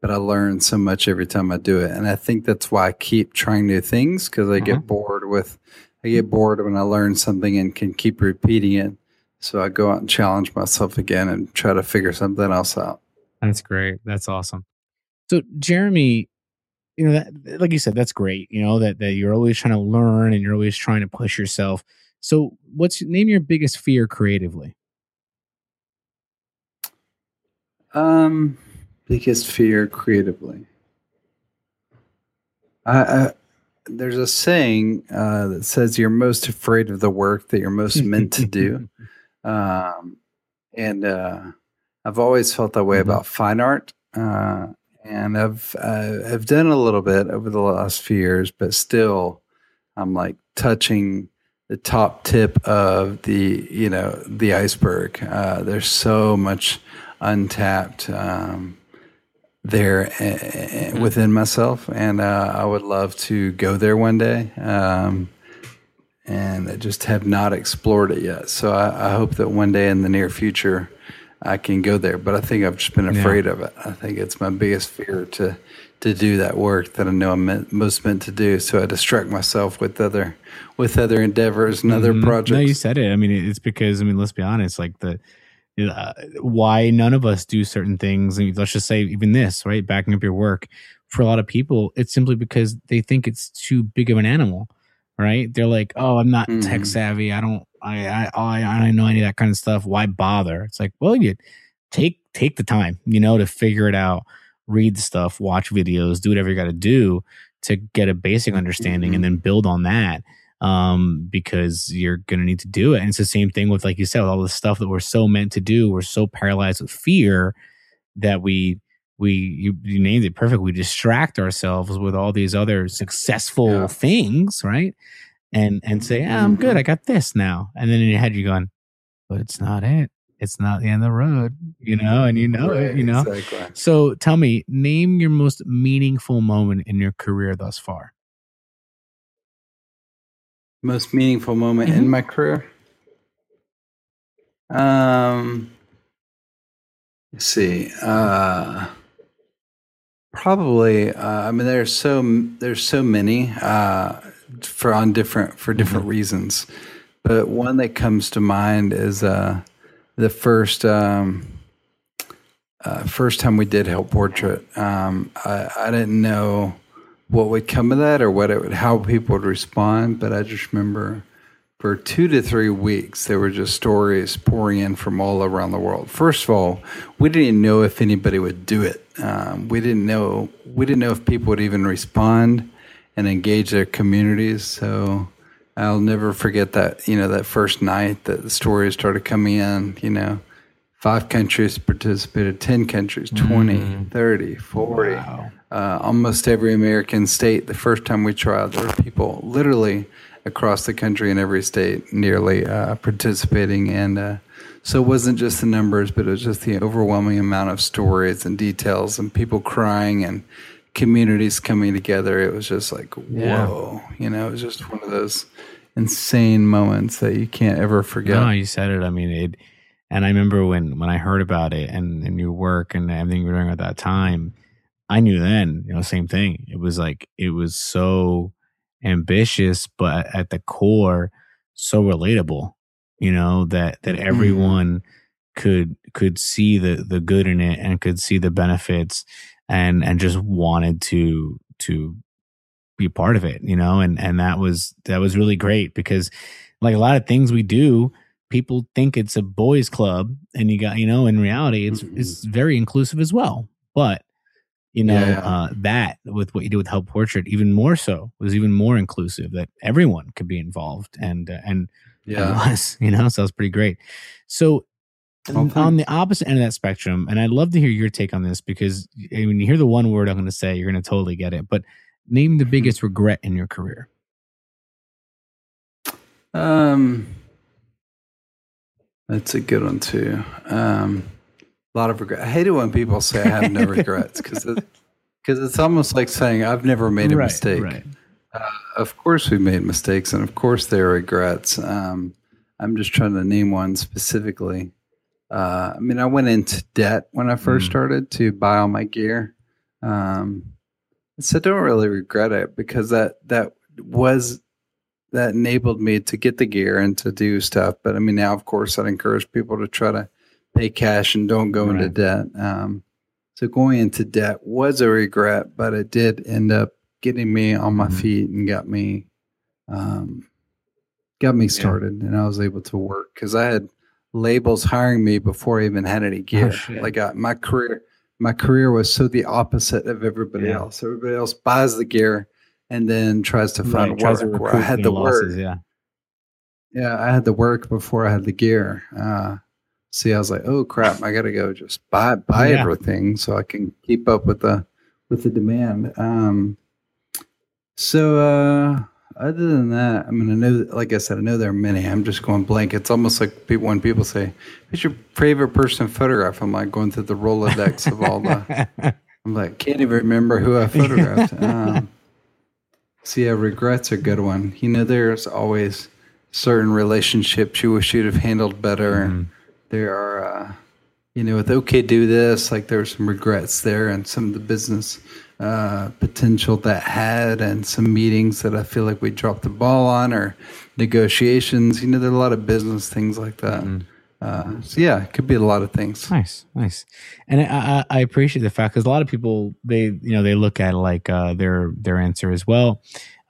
but I learn so much every time I do it, and I think that's why I keep trying new things because I Uh-huh. get bored with, I get bored when I learn something and can keep repeating it. So I go out and challenge myself again and try to figure something else out. that's great. That's awesome. So, Jeremy, you know, that, like you said, that's great. You know that that you're always trying to learn and you're always trying to push yourself. So, what's name your biggest fear creatively? Um, biggest fear creatively. I, I there's a saying uh, that says you're most afraid of the work that you're most meant to do, [laughs] um, and uh, I've always felt that way Mhm. about fine art. Uh, and I've uh, I've done a little bit over the last few years, but still, I'm like touching the top tip of the you know the iceberg. Uh, there's so much untapped um, there uh, within myself, and uh, I would love to go there one day. Um, and I just have not explored it yet. So I, I hope that one day in the near future, I can go there. But I think I've just been Yeah. afraid of it. I think it's my biggest fear to to do that work that I know I'm meant, most meant to do. So I distract myself with other with other endeavors and other Mhm. projects. No, you said it. I mean, it's because I mean, let's be honest. Like the uh, why none of us do certain things. And let's just say even this, right? Backing up your work for a lot of people, it's simply because they think it's too big of an animal, right? They're like, oh, I'm not tech Mhm. savvy. I don't. I I I I don't know any of that kind of stuff. Why bother? It's like, well, you take take the time, you know, to figure it out. Read the stuff, watch videos, do whatever you got to do to get a basic understanding, Mhm. and then build on that um, because you're going to need to do it. And it's the same thing with, like you said, with all the stuff that we're so meant to do. We're so paralyzed with fear that we, we, you, you named it perfect. We distract ourselves with all these other successful Yeah. things, right? And, and say, yeah, I'm good. I got this now. And then in your head, you're going, but it's not it. It's not the end of the road, you know, and you know it, you know. exactly. So tell me, name your most meaningful moment in your career thus far. most meaningful moment Mhm. in my career. Um, let's see. Uh, probably. Uh, I mean, there's so there's so many uh, for on different for different reasons, but one that comes to mind is uh, the first. Um, uh, first time we did Help-Portrait, um, I, I didn't know what would come of that or what it would, how people would respond. But I just remember for two to three weeks, there were just stories pouring in from all around the world. First of all, we didn't know if anybody would do it. Um, we didn't know we didn't know if people would even respond and engage their communities. So I'll never forget that you know that first night that the stories started coming in. You know. Five countries participated, 10 countries, 20, 30, 40 Wow. uh, almost every American state. The first time we tried, there were people literally across the country in every state nearly uh, participating. And uh, so it wasn't just the numbers, but it was just the overwhelming amount of stories and details and people crying and communities coming together. It was just like, Yeah. whoa. You know, it was just one of those insane moments that you can't ever forget. No, you said it. I mean, it. And I remember when when I heard about it and, and your work and everything you were doing at that time, I knew then, you know, same thing. It was like it was so ambitious, but at the core, so relatable. You know that that mm-hmm. everyone could could see the the good in it and could see the benefits and and just wanted to to be part of it. You know, and and that was that was really great because like a lot of things we do people think it's a boys club and you got you know in reality it's Mhm. it's very inclusive as well but you know Yeah. uh that with what you did with Help-Portrait even more so was even more inclusive that everyone could be involved and uh, and and Yeah. [laughs] was you know so that's pretty great so On the opposite end of that spectrum and i'd love to hear your take on this because when you hear the one word i'm going to say you're going to totally get it but name Mm-hmm. the biggest regret in your career Um, that's a good one too. Um, a lot of regret. I hate it when people say I have no [laughs] regrets because because it's almost like saying I've never made a Right, mistake. right. Uh, of course, we made mistakes, and of course, there are regrets. Um, I'm just trying to name one specifically. Uh, I mean, I went into debt when I first Mm. started to buy all my gear. Um, so I don't really regret it because that that was that enabled me to get the gear and to do stuff. But I mean, now of course, I'd encourage people to try to pay cash and don't go into debt. Um, so going into debt was a regret, but it did end up getting me on my Mhm. feet and got me, um, got me started, and I was able to work because I had labels hiring me before I even had any gear. shit. like I, my career, my career was so the opposite of everybody Yeah. else. Everybody else buys the gear and then tries to find Right, tries to work where I had the work. Yeah. Yeah, I had the work before I had the gear. Uh, see, I was like, oh crap, I got to go just buy buy Yeah. everything so I can keep up with the with the demand. Um, so uh, other than that, I mean, I know, like I said, I know there are many. I'm just going blank. It's almost like people when people say, "Who's your favorite person photograph?" I'm like going through the Rolodex of all the. [laughs] I'm like, can't even remember who I photographed. [laughs] um, so yeah, regrets are a good one. You know, there's always certain relationships you wish you'd have handled better. Mhm. There are, uh, you know, with OK Do This, like there were some regrets there and some of the business uh, potential that had and some meetings that I feel like we dropped the ball on or negotiations. You know, there are a lot of business things like that. Mhm. Uh, so yeah, it could be a lot of things. Nice, nice, and I, I, I appreciate the fact because a lot of people they you know they look at it like uh, their their answer as well.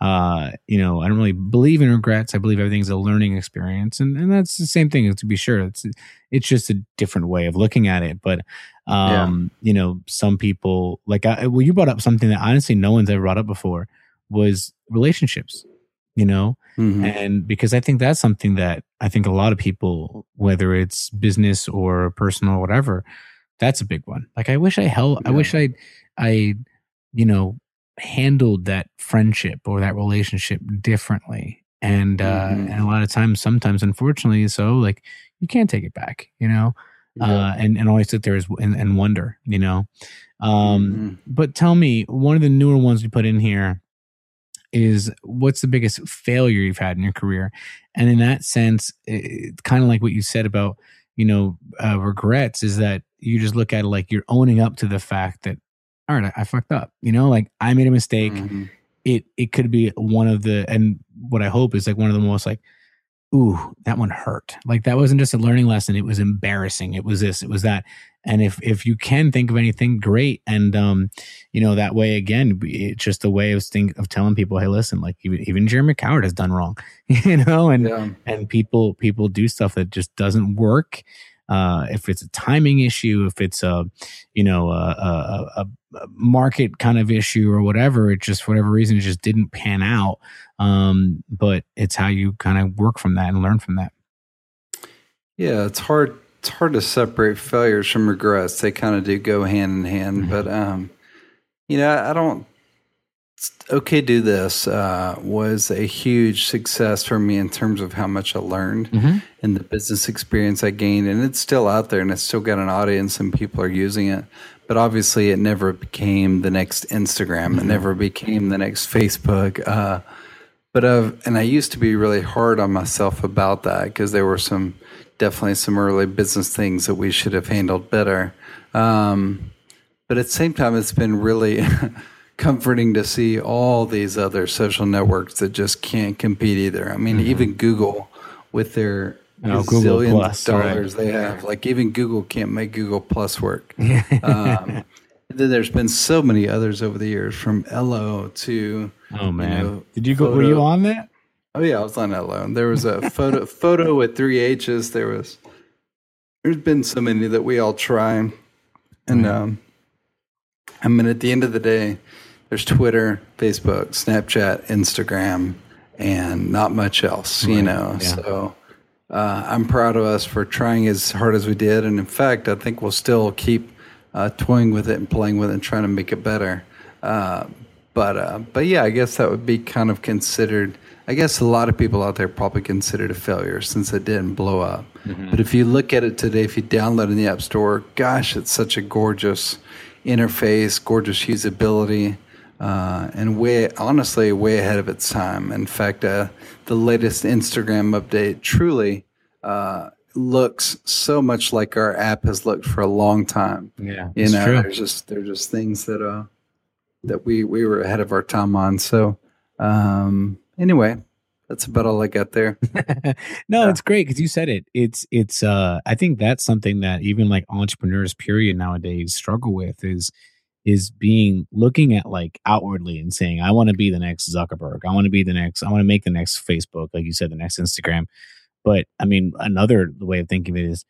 Uh, you know, I don't really believe in regrets. I believe everything's a learning experience, and, and that's the same thing. To be sure, it's it's just a different way of looking at it. But um, you know, some people like I, well, you brought up something that honestly no one's ever brought up before was relationships. You know, Mhm. and because I think that's something that I think a lot of people, whether it's business or personal or whatever, that's a big one. Like I wish I held, I wish I, I, you know, handled that friendship or that relationship differently. And uh, Mhm. and a lot of times, sometimes, unfortunately, so like you can't take it back, you know, Yeah. uh, and and always sit there as, and, and wonder, you know. Um, Mhm. but tell me, one of the newer ones we put in here is what's the biggest failure you've had in your career? And in that sense, it, kind of like what you said about, you know, uh, regrets is that you just look at it like you're owning up to the fact that, all right, I, I fucked up, you know, like I made a mistake. Mhm. It, it could be one of the, and what I hope is like one of the most like, ooh, that one hurt. Like that wasn't just a learning lesson. It was embarrassing. It was this, it was that. And if, if you can think of anything, great. And, um, you know, that way again, it's just a way of think of telling people, Hey, listen, like even, even Jeremy Cowart has done wrong, [laughs] you know, and, Yeah. and people, people do stuff that just doesn't work. Uh, if it's a timing issue, if it's a, you know, a, a, a, market kind of issue or whatever, it just, for whatever reason, it just didn't pan out. Um, but it's how you kind of work from that and learn from that. Yeah, it's hard. It's hard to separate failures from regrets. They kind of do go hand in hand. Mhm. But um, you know, I don't. Okay, do this uh, was a huge success for me in terms of how much I learned Mm-hmm. and the business experience I gained, and it's still out there, and it's still got an audience, and people are using it. But obviously, it never became the next Instagram. It never became the next Facebook. Uh, but I've, and I used to be really hard on myself about that because there were some definitely some early business things that we should have handled better. Um, but at the same time, it's been really [laughs] comforting to see all these other social networks that just can't compete either. I mean, even Google with their Oh, gazillions Plus, of right. dollars they have, like even Google can't make Google Plus work. [laughs] Um, then there's been so many others over the years, from Ello to oh man, know, did you go? Were you on that? Oh yeah, I was on that loan. There was a photo [laughs] photo with three H's. There was there's been so many that we all try. And Right. um I mean at the end of the day, there's Twitter, Facebook, Snapchat, Instagram, and not much else, you Right, know. yeah. So uh, I'm proud of us for trying as hard as we did, and in fact, I think we'll still keep uh, toying with it and playing with it and trying to make it better. Uh, but uh, but yeah, I guess that would be kind of considered. I guess a lot of people out there probably consider it a failure since it didn't blow up. But if you look at it today, if you download it in the App Store, gosh, it's such a gorgeous interface, gorgeous usability, uh, and way honestly way ahead of its time. In fact, uh, the latest Instagram update truly uh, looks so much like our app has looked for a long time. Yeah, You know, there's just there's just things that uh that we we were ahead of our time on. So um anyway, that's about all I got there. [laughs] no, Yeah. it's great because you said it. It's it's. uh I think that's something that even like entrepreneurs, period, nowadays struggle with is is being looking at like outwardly and saying, I want to be the next Zuckerberg. I want to be the next. I want to make the next Facebook, like you said, the next Instagram. But I mean, another way of thinking of it is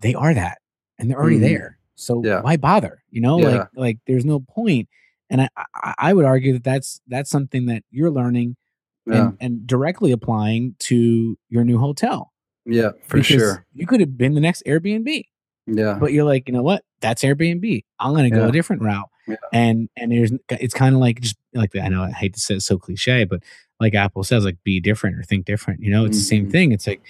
they are that, and they're already Mhm. there. So Yeah. why bother? You know, Yeah. like like there's no point. And I, I, I would argue that that's that's something that you're learning Yeah. and, and directly applying to your new hotel. yeah, for Because sure. You could have been the next Airbnb, Yeah. but you're like, you know what? That's Airbnb. I'm gonna go Yeah. a different route. Yeah. And and there's it's kind of like just like I know I hate to say it's so cliche, but like Apple says, like be different or think different. You know, it's the same Mhm. thing. It's like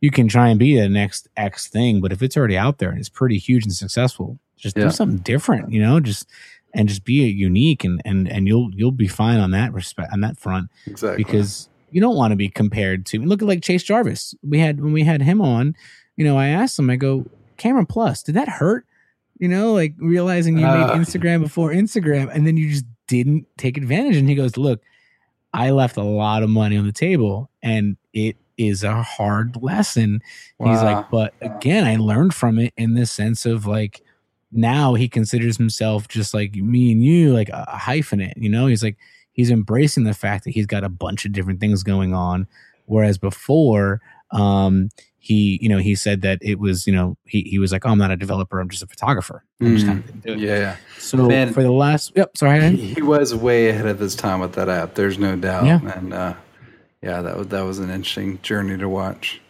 you can try and be the next X thing, but if it's already out there and it's pretty huge and successful, just Yeah. do something different. You know, just and just be unique and and and you'll you'll be fine on that respect on that front exactly. because you don't want to be compared to look at like Chase Jarvis. We had when we had him on, you know, I asked him, I go, Camera Plus, did that hurt? You know, like realizing you Uh. made Instagram before Instagram and then you just didn't take advantage. And he goes, Look, I left a lot of money on the table and it is a hard lesson. He's like, but again, I learned from it in the sense of like now he considers himself just like me and you, like a, a hyphenate, you know? He's like, he's embracing the fact that he's got a bunch of different things going on. Whereas before, um, he, you know, he said that it was, you know, he, he was like, oh, I'm not a developer. I'm just a photographer. I just Mm. kind of didn't do it. yeah, yeah. So Man. for the last, yep, sorry. He, he was way ahead of his time with that app. There's no doubt. Yeah. And uh, yeah, that was that was an interesting journey to watch.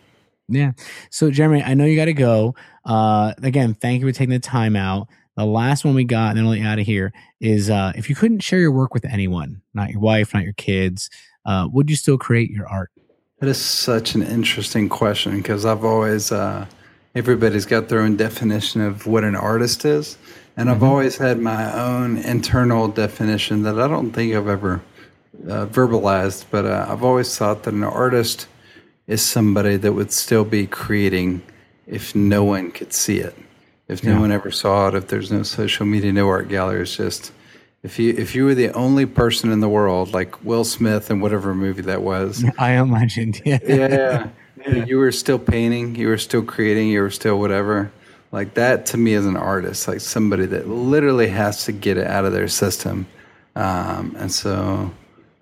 Yeah. So Jeremy, I know you got to go. Uh, again, thank you for taking the time out. The last one we got, and then let you out of here, is uh, if you couldn't share your work with anyone, not your wife, not your kids, uh, would you still create your art? That is such an interesting question because I've always, uh, everybody's got their own definition of what an artist is. And I've Mhm. always had my own internal definition that I don't think I've ever uh, verbalized, but uh, I've always thought that an artist is somebody that would still be creating if no one could see it. If no Yeah. one ever saw it, if there's no social media, no art gallery, it's just if you if you were the only person in the world, like Will Smith in whatever movie that was, [laughs] I am legend. Yeah. yeah, [laughs] yeah. You were still painting, you were still creating, you were still whatever. Like that to me as an artist, like somebody that literally has to get it out of their system. Um, and so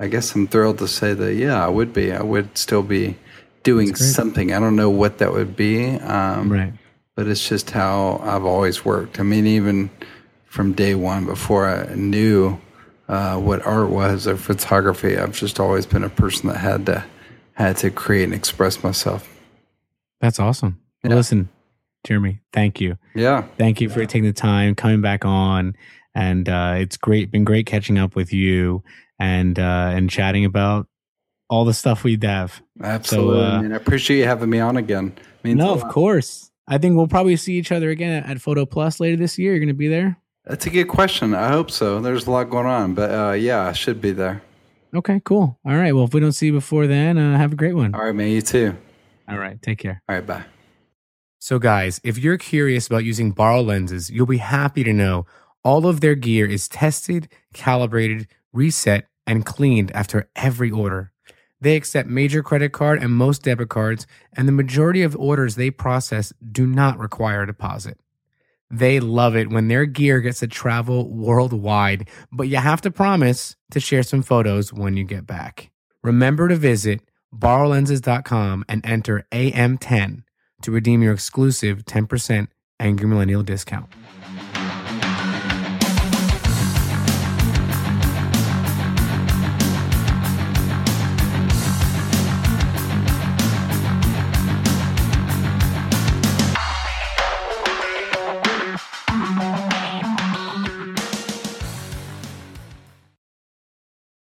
I guess I'm thrilled to say that, yeah, I would be. I would still be doing something. I don't know what that would be. Um, Right. but it's just how I've always worked. I mean, even from day one, before I knew uh, what art was or photography, I've just always been a person that had to had to create and express myself. That's awesome. Well, Yeah. listen, Jeremy, thank you. Yeah, Thank you for taking the time, coming back on. And uh, it's great, been great catching up with you and uh, and chatting about all the stuff we have. absolutely. uh, I I appreciate you having me on again. Means No, of course. I think we'll probably see each other again at, at PhotoPlus later this year. You're going to be there. That's a good question. I hope so. There's a lot going on, but uh, yeah, I should be there. Okay, cool. All right. Well, if we don't see you before then, uh, have a great one. All right, man. You too. All right. Take care. All right, bye. So, guys, if you're curious about using BorrowLenses, you'll be happy to know all of their gear is tested, calibrated, reset, and cleaned after every order. They accept major credit card and most debit cards, and the majority of orders they process do not require a deposit. They love it when their gear gets to travel worldwide, but you have to promise to share some photos when you get back. Remember to visit borrowlenses.com and enter AM10 to redeem your exclusive 10% Angry Millennial discount.